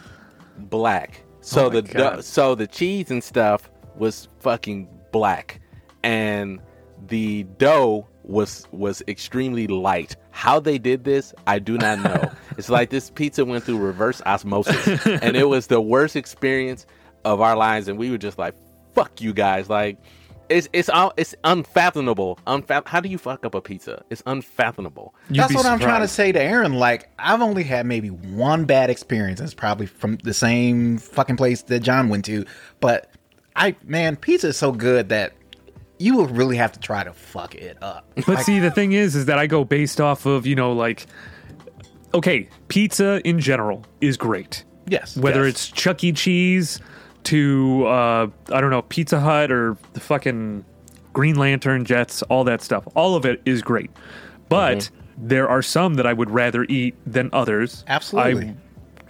S5: black. Oh so
S2: Oh
S5: the
S2: God.
S5: so the cheese and stuff was fucking black, and the dough was was extremely light. How they did this, I do not know. it's like this pizza went through reverse osmosis, and it was the worst experience of our lives. And we were just like, "Fuck you guys!" Like, it's it's un- it's unfathomable. Unfa- How do you fuck up a pizza? It's unfathomable.
S2: You'd
S3: That's
S2: be
S3: what I'm trying to say to Aaron. Like, I've only had maybe one bad experience. It's probably from the same fucking place that John went to. But I, man, pizza is so good that you will really have to try to fuck it up.
S2: But see, the thing is, is that I go based off of you know like, okay, pizza in general is great.
S3: Yes,
S2: Whether
S3: yes.
S2: it's Chuck E. Cheese to uh, I don't know Pizza Hut or the fucking Green Lantern Jets, all that stuff, all of it is great. But
S3: Mm-hmm.
S2: there are some that I would rather eat than others.
S3: Absolutely.
S2: I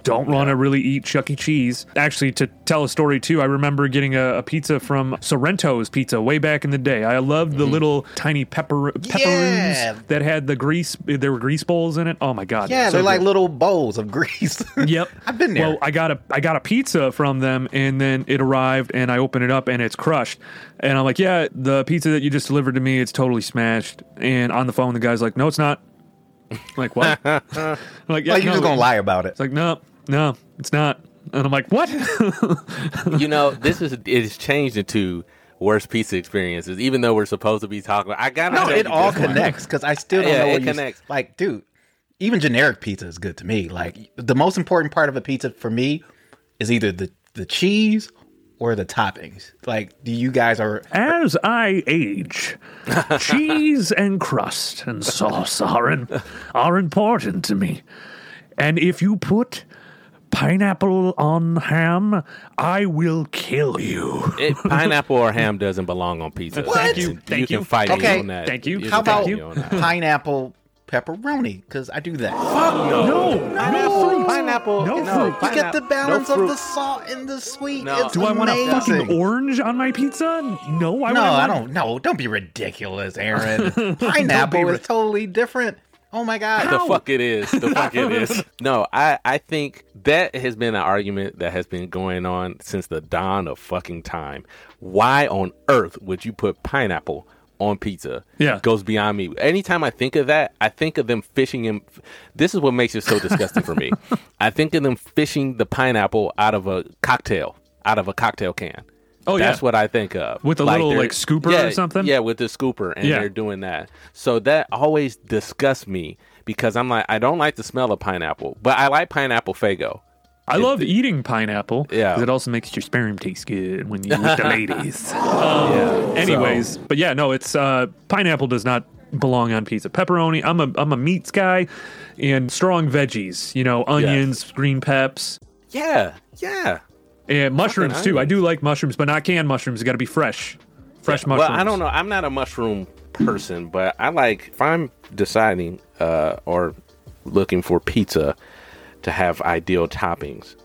S2: don't want to really eat Chuck E. Cheese. Actually, to tell a story too, I remember getting a, a pizza from Sorrento's Pizza way back in the day. I loved the little tiny pepper pepperoons
S3: Mm-hmm. Yeah.
S2: that had the grease. There were grease bowls in it. Oh my god!
S3: yeah,
S2: so
S3: they're like
S2: good.
S3: little bowls of grease.
S2: Yep,
S3: I've been there.
S2: Well, I got a I got a pizza from them, and then it arrived, and I open it up, and it's crushed. And I'm like, yeah, the pizza that you just delivered to me, it's totally smashed. And on the phone, the guy's like, no, it's not. I'm like what? I'm like, yeah,
S3: like you're
S2: no,
S3: just gonna lie about it.
S2: It's like, no, no, it's not. And I'm like, what?
S5: you know, this is it has changed into worst pizza experiences. Even though we're supposed to be talking, I got
S3: No, it all connects because I still don't
S5: Yeah,
S3: know
S5: it
S3: what you
S5: connects.
S3: like, dude. Even generic pizza is good to me. Like the most important part of a pizza for me is either the the cheese or the toppings. Like, do you guys are
S2: As I age, cheese and crust and sauce are in, are important to me. And if you put pineapple on ham, I will kill you.
S5: It, pineapple or ham doesn't belong on pizza.
S2: Thank you.
S5: You
S2: Thank
S5: can
S2: you.
S5: fight me
S3: Okay.
S5: on that.
S2: Thank you.
S5: can
S3: how about
S5: me on that.
S3: pineapple pepperoni? Because I do that.
S2: Fuck No, no fruit.
S5: Pineapple.
S2: No
S5: no,
S2: fruit.
S3: You get the balance
S5: no
S3: of the salt and the sweet.
S5: No.
S3: It's
S2: Do I want a fucking orange on my pizza? No, I
S3: No,
S2: wouldn't
S3: I don't. No, don't be ridiculous, Aaron. Pineapple
S2: ri-
S3: is totally different. Oh my god.
S5: The fuck it is. The fuck it is. No, I, I think that has been an argument that has been going on since the dawn of fucking time. Why on earth would you put pineapple on pizza?
S2: Yeah.
S5: it Goes beyond me. Anytime I think of that, I think of them fishing in. This is what makes it so disgusting for me. I think of them fishing the pineapple out of a cocktail, out of a cocktail can.
S2: Oh, yeah.
S5: That's what I think of.
S2: With a little, like, scooper or something?
S5: Yeah, with the scooper, and
S2: Yeah.
S5: they're doing that. So that always disgusts me because I'm like I don't like the smell of pineapple, but I like pineapple fago.
S2: I love eating pineapple.
S5: Yeah.
S2: Because it also makes your sperm taste good when you with the ladies. Um, anyways, but yeah, no, it's uh, pineapple does not belong on pizza. Pepperoni. I'm a I'm a meats guy, and strong veggies. You know, onions, green peps,
S5: Yeah, yeah.
S2: And mushrooms too. I do like mushrooms, but not canned mushrooms. Got to be fresh, fresh mushrooms.
S5: Well, I don't know. I'm not a mushroom person, but I like if I'm deciding uh, or looking for pizza to have ideal toppings.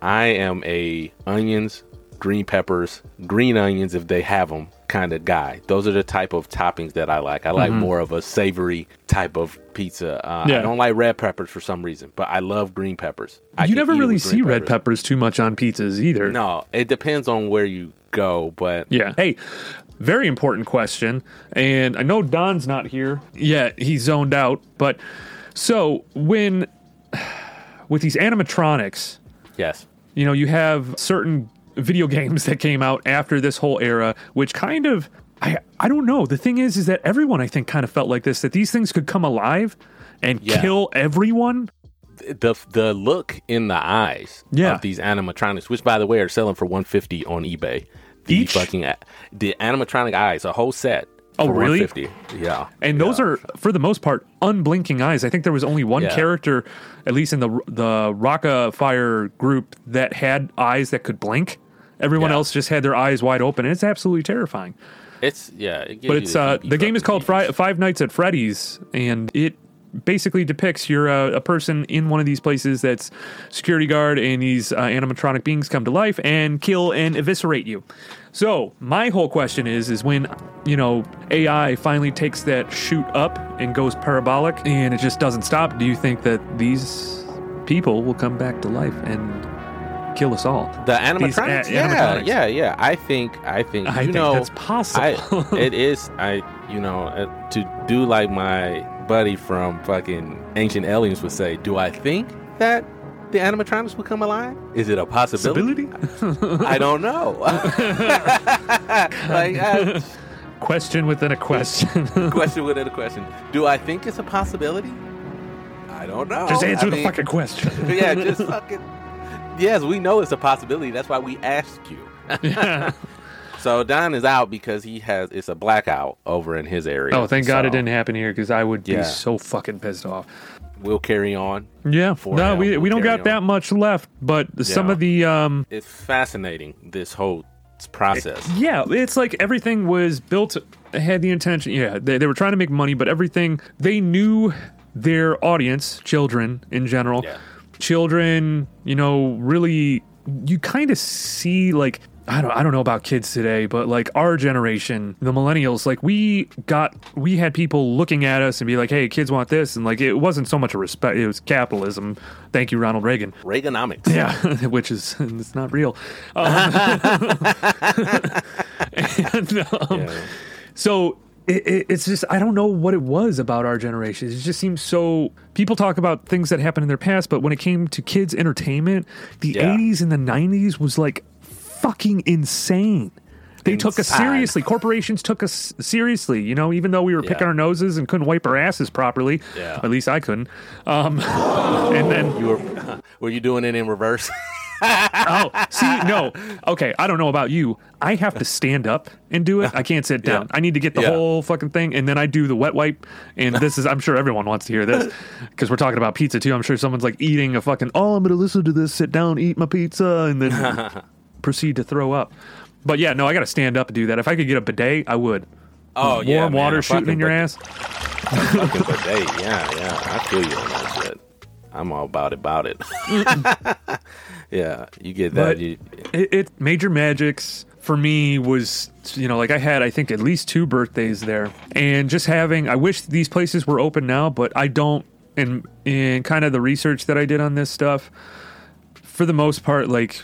S5: I am a onions, green peppers, green onions if they have them kind of guy. Those are the type of toppings that I like. I like more of a savory type of pizza. Uh,
S2: Mm-hmm. Yeah.
S5: I don't like red peppers for some reason, but I love green peppers. I
S2: You never really see red peppers too much on pizzas either.
S5: No, it depends on where you go, but
S2: Yeah. Hey, very important question. And I know Don's not here. Yeah, he's zoned out. But so when with these animatronics,
S5: yes.
S2: you know, you have certain video games that came out after this whole era, which kind of I I don't know. The thing is is that everyone I think kind of felt like this, that these things could come alive and
S5: Yeah.
S2: kill everyone.
S5: the the look in the eyes
S2: Yeah.
S5: of these animatronics, which by the way are selling for one fifty on eBay. The
S2: Each?
S5: fucking the animatronic eyes, a whole set.
S2: Oh, really?
S5: 150. Yeah,
S2: And those
S5: Yeah.
S2: are, for the most part, unblinking eyes. I think there was only one
S5: Yeah.
S2: character, at least in the the Rockafire group, that had eyes that could blink. Everyone
S5: Yeah.
S2: else just had their eyes wide open. And it's absolutely terrifying.
S5: it's yeah. It
S2: But it's uh, the game is called Fri- Five Nights at Freddy's, and it basically depicts you're a, a person in one of these places that's security guard, and these uh, animatronic beings come to life and kill and eviscerate you. So my whole question is, is when you know AI finally takes that shoot up and goes parabolic, and it just doesn't stop. Do you think that these people will come back to life and kill us all?
S5: The animatronics,
S2: a-
S5: yeah,
S2: animatronics.
S5: yeah, yeah. I think, I think,
S2: I
S5: you
S2: think
S5: know,
S2: that's possible.
S5: I, it is. I, you know, uh, to do like my buddy from fucking Ancient Aliens would say. Do I think that the animatronics will come alive? Is it a possibility? I don't know. like, uh,
S2: question within a question.
S5: question within a question. Do I think it's a possibility? I don't know.
S2: Just answer
S5: I
S2: the
S5: mean,
S2: fucking question.
S5: yeah, just fucking. Yes, we know it's a possibility. That's why we asked you.
S2: yeah.
S5: So Don is out because he has it's a blackout over in his area.
S2: Oh, thank God it didn't happen here because I would be so fucking pissed off.
S5: We'll carry on.
S2: Yeah. No, we,
S5: we'll
S2: we don't got that much left, but some of the um
S5: It's fascinating this whole process.
S2: yeah, it's like everything was built had the intention. Yeah, they, they were trying to make money, but everything they knew their audience, children in general,
S5: Yeah.
S2: children, you know, really you kind of see like I don't I don't know about kids today, but like our generation, the millennials, like we got we had people looking at us and be like, "Hey, kids want this," and like it wasn't so much a respect; it was capitalism. Thank you, Ronald Reagan.
S5: Reaganomics.
S2: Yeah, which is it's not real. Um, and, um,
S5: Yeah.
S2: so it, it, it's just I don't know what it was about our generation. It just seems so. People talk about things that happened in their past, but when it came to kids' entertainment, the
S5: Yeah.
S2: '80s and the '90s was like fucking insane. They took us seriously. Corporations took us seriously. You know, even though we were picking our noses and couldn't wipe our asses properly.
S5: Yeah.
S2: At least I couldn't. Um, and then
S5: You were were you doing it in reverse?
S2: oh, see, no. Okay, I don't know about you. I have to stand up and do it. I can't sit down.
S5: Yeah.
S2: I need to get the
S5: Yeah.
S2: whole fucking thing, and then I do the wet wipe. And this is, I'm sure everyone wants to hear this because we're talking about pizza too. I'm sure someone's like eating a fucking. Oh, I'm going to listen to this. Sit down, eat my pizza, and then proceed to throw up. But yeah, no, I got to stand up and do that. If I could get a bidet, I would.
S5: Oh
S2: Warm
S5: yeah, man,
S2: water
S5: a
S2: shooting in your ass.
S5: Fucking bidet. Yeah, yeah. I feel you on that shit. I'm all about it. About it. yeah, you get that. You,
S2: it, it major magics for me was you know like i had i think at least two birthdays there and just having i wish these places were open now but i don't And in kind of the research that i did on this stuff for the most part like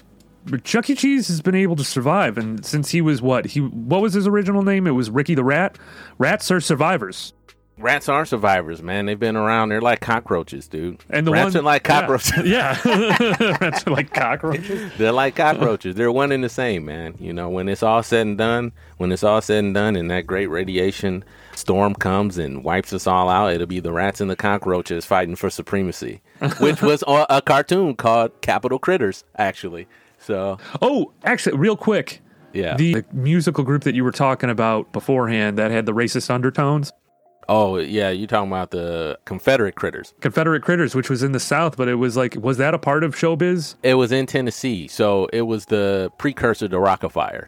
S2: chuck e cheese has been able to survive and since he was what he what was his original name it was ricky the rat rats are survivors
S5: Rats aren't survivors, man. They've been around. They're like cockroaches, dude.
S2: And the
S5: rats
S2: one,
S5: are like cockroaches.
S2: Yeah, rats are like cockroaches.
S5: They're like cockroaches. They're one and the same, man. You know, when it's all said and done, when it's all said and done, and that great radiation storm comes and wipes us all out, it'll be the rats and the cockroaches fighting for supremacy, which was a cartoon called Capital Critters, actually. So,
S2: Oh, actually, real quick.
S5: yeah.
S2: The, the musical group that you were talking about beforehand that had the racist undertones,
S5: oh, yeah. you're talking about the Confederate Critters?
S2: Confederate Critters, which was in the South, but it was like, was that a part of showbiz?
S5: It was in Tennessee, so it was the precursor to Rockafire.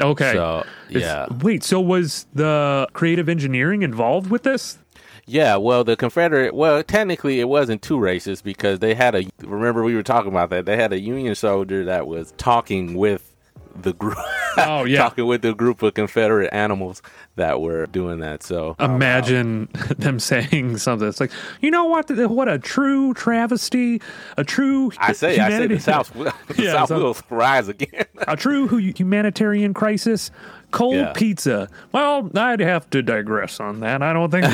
S2: Okay.
S5: So,
S2: It's-
S5: yeah.
S2: Wait, so was the creative engineering involved with this?
S5: Yeah, well, the Confederate, well, technically it wasn't too racist because they had a, remember we were talking about that, they had a Union soldier that was talking with the group,
S2: Oh, yeah.
S5: talking with the group of Confederate animals that were doing that. So,
S2: Imagine them saying something. It's like, you know what? What a true travesty, a true
S5: I say, I say the South, will- the
S2: Yeah,
S5: South
S2: so-
S5: will rise again.
S2: a true humanitarian crisis. Cold
S5: Yeah.
S2: pizza. Well, I'd have to digress on that. I don't think.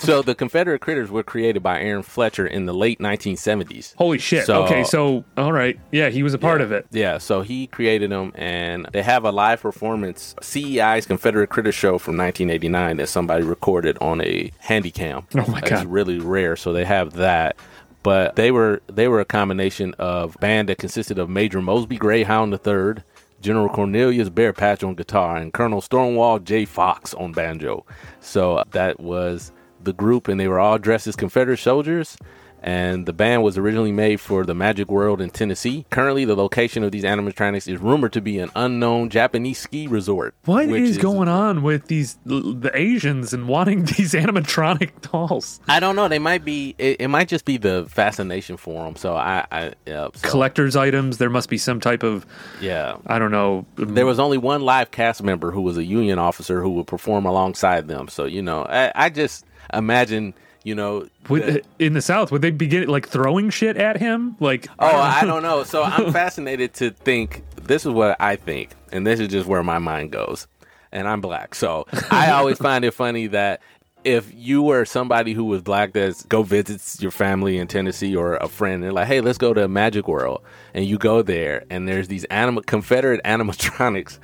S5: so the Confederate critters were created by Aaron Fechter in the late 1970s.
S2: Holy shit.
S5: So-
S2: okay, so all right, yeah, he was a part of it.
S5: Yeah, so he created them, and they have a live performance, CEI's Confederate Critter Show from 1989 that somebody recorded on a handycam.
S2: Oh my God.
S5: really rare. So they have that. But they were they were a combination of band that consisted of Major Mosby Greyhound III, General Cornelius Bear Patch on guitar, and Colonel Stonewall J. Fox on banjo. So uh, that was the group, and they were all dressed as Confederate soldiers. And the band was originally made for the Magic World in Tennessee. Currently, the location of these animatronics is rumored to be an unknown Japanese ski resort.
S2: What
S5: which
S2: is going on with these the Asians and wanting these animatronic dolls?
S5: I don't know. They might be. It, it might just be the fascination for them. So I, I yeah, so,
S2: Collectors items. There must be some type of
S5: yeah.
S2: I don't know.
S5: There was only one live cast member who was a union officer who would perform alongside them. So you know, I, I just imagine, you know,
S2: Would,
S5: the- uh,
S2: in the South, would they begin like throwing shit at him? Like,
S5: Oh, I don't know. So I'm fascinated to think. This is what I think, and this is just where my mind goes. And I'm black, so I always find it funny that if you were somebody who was black that's go visits your family in Tennessee or a friend, they're like, "Hey, let's go to Magic World," and you go there, and there's these anima- Confederate animatronics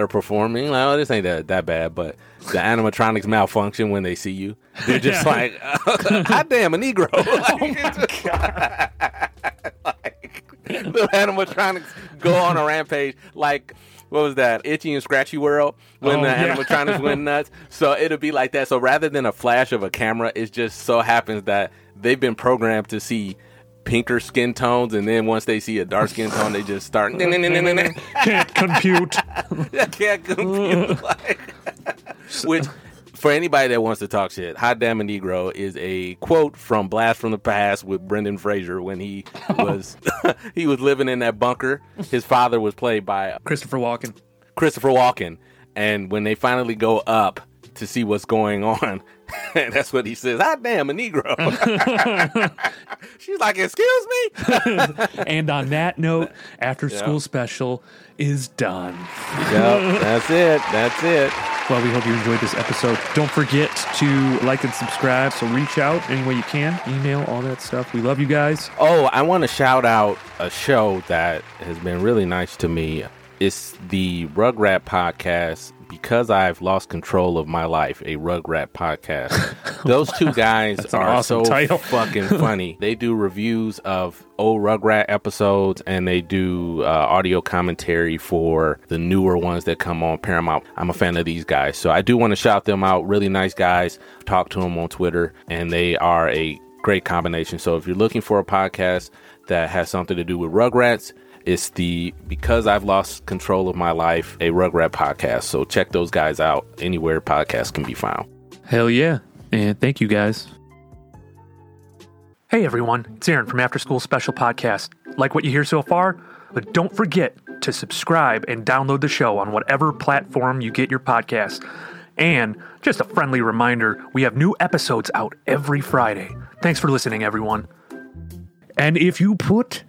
S5: are performing. Like, oh, this ain't that, that bad, but the animatronics malfunction when they see you. They're just like, "Hot damn, a Negro!" Oh like, the animatronics go on a rampage like what was that itchy and scratchy world when
S2: Oh,
S5: the
S2: yeah.
S5: animatronics went nuts so it'll be like that so rather than a flash of a camera it just so happens that they've been programmed to see pinker skin tones and then once they see a dark skin tone they just start
S2: can't compute.
S5: Can't compute. like, which, for anybody that wants to talk shit, "Hot Damn a Negro" is a quote from Blast from the Past with Brendan Fraser when he was he was living in that bunker. His father was played by
S2: Christopher Walken.
S5: Christopher Walken, and when they finally go up to see what's going on, that's what he says. I damn a Negro." She's like, "Excuse me."
S2: And on that note, after school special is done.
S5: yep, that's it. That's it.
S2: Well, we hope you enjoyed this episode. Don't forget to like and subscribe. So reach out any way you can, email, all that stuff. We love you guys.
S5: Oh, I want to shout out a show that has been really nice to me. It's the Rugrat podcast. Because I've lost control of my life, a Rugrat podcast. Those two guys are
S2: awesome
S5: so
S2: title.
S5: fucking funny. They do reviews of old Rugrat episodes and they do uh, audio commentary for the newer ones that come on Paramount. I'm a fan of these guys, so I do want to shout them out. Really nice guys. Talk to them on Twitter, and they are a great combination. So if you're looking for a podcast that has something to do with Rugrats, it's the Because I've Lost Control of My Life, a Rugrat podcast. So check those guys out anywhere podcasts can be found.
S2: Hell yeah. And thank you guys. Hey everyone, it's Aaron from After School Special Podcast. Like what you hear so far? But don't forget to subscribe and download the show on whatever platform you get your podcast. And just a friendly reminder we have new episodes out every Friday. Thanks for listening, everyone. And if you put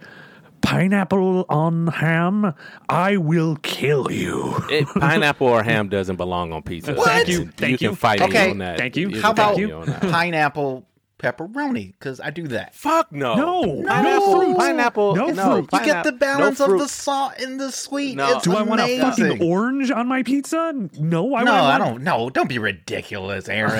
S2: pineapple on ham, I will kill you.
S5: It, pineapple or ham doesn't belong on pizza.
S2: Thank you.
S5: You
S2: Thank
S5: can
S2: you.
S5: fight me on that.
S2: Thank you.
S5: can
S3: How about
S5: me on that.
S3: pineapple pepperoni? Because I do that.
S5: Fuck no.
S2: No, no
S5: Pineapple.
S2: fruit.
S5: Pineapple.
S2: No
S5: no,
S2: fruit. You
S3: You get the balance
S5: no
S3: of the salt and the sweet.
S5: No.
S3: It's
S2: Do I want a
S3: amazing.
S2: fucking orange on my pizza? No, I
S3: No, I don't. No, don't be ridiculous, Aaron.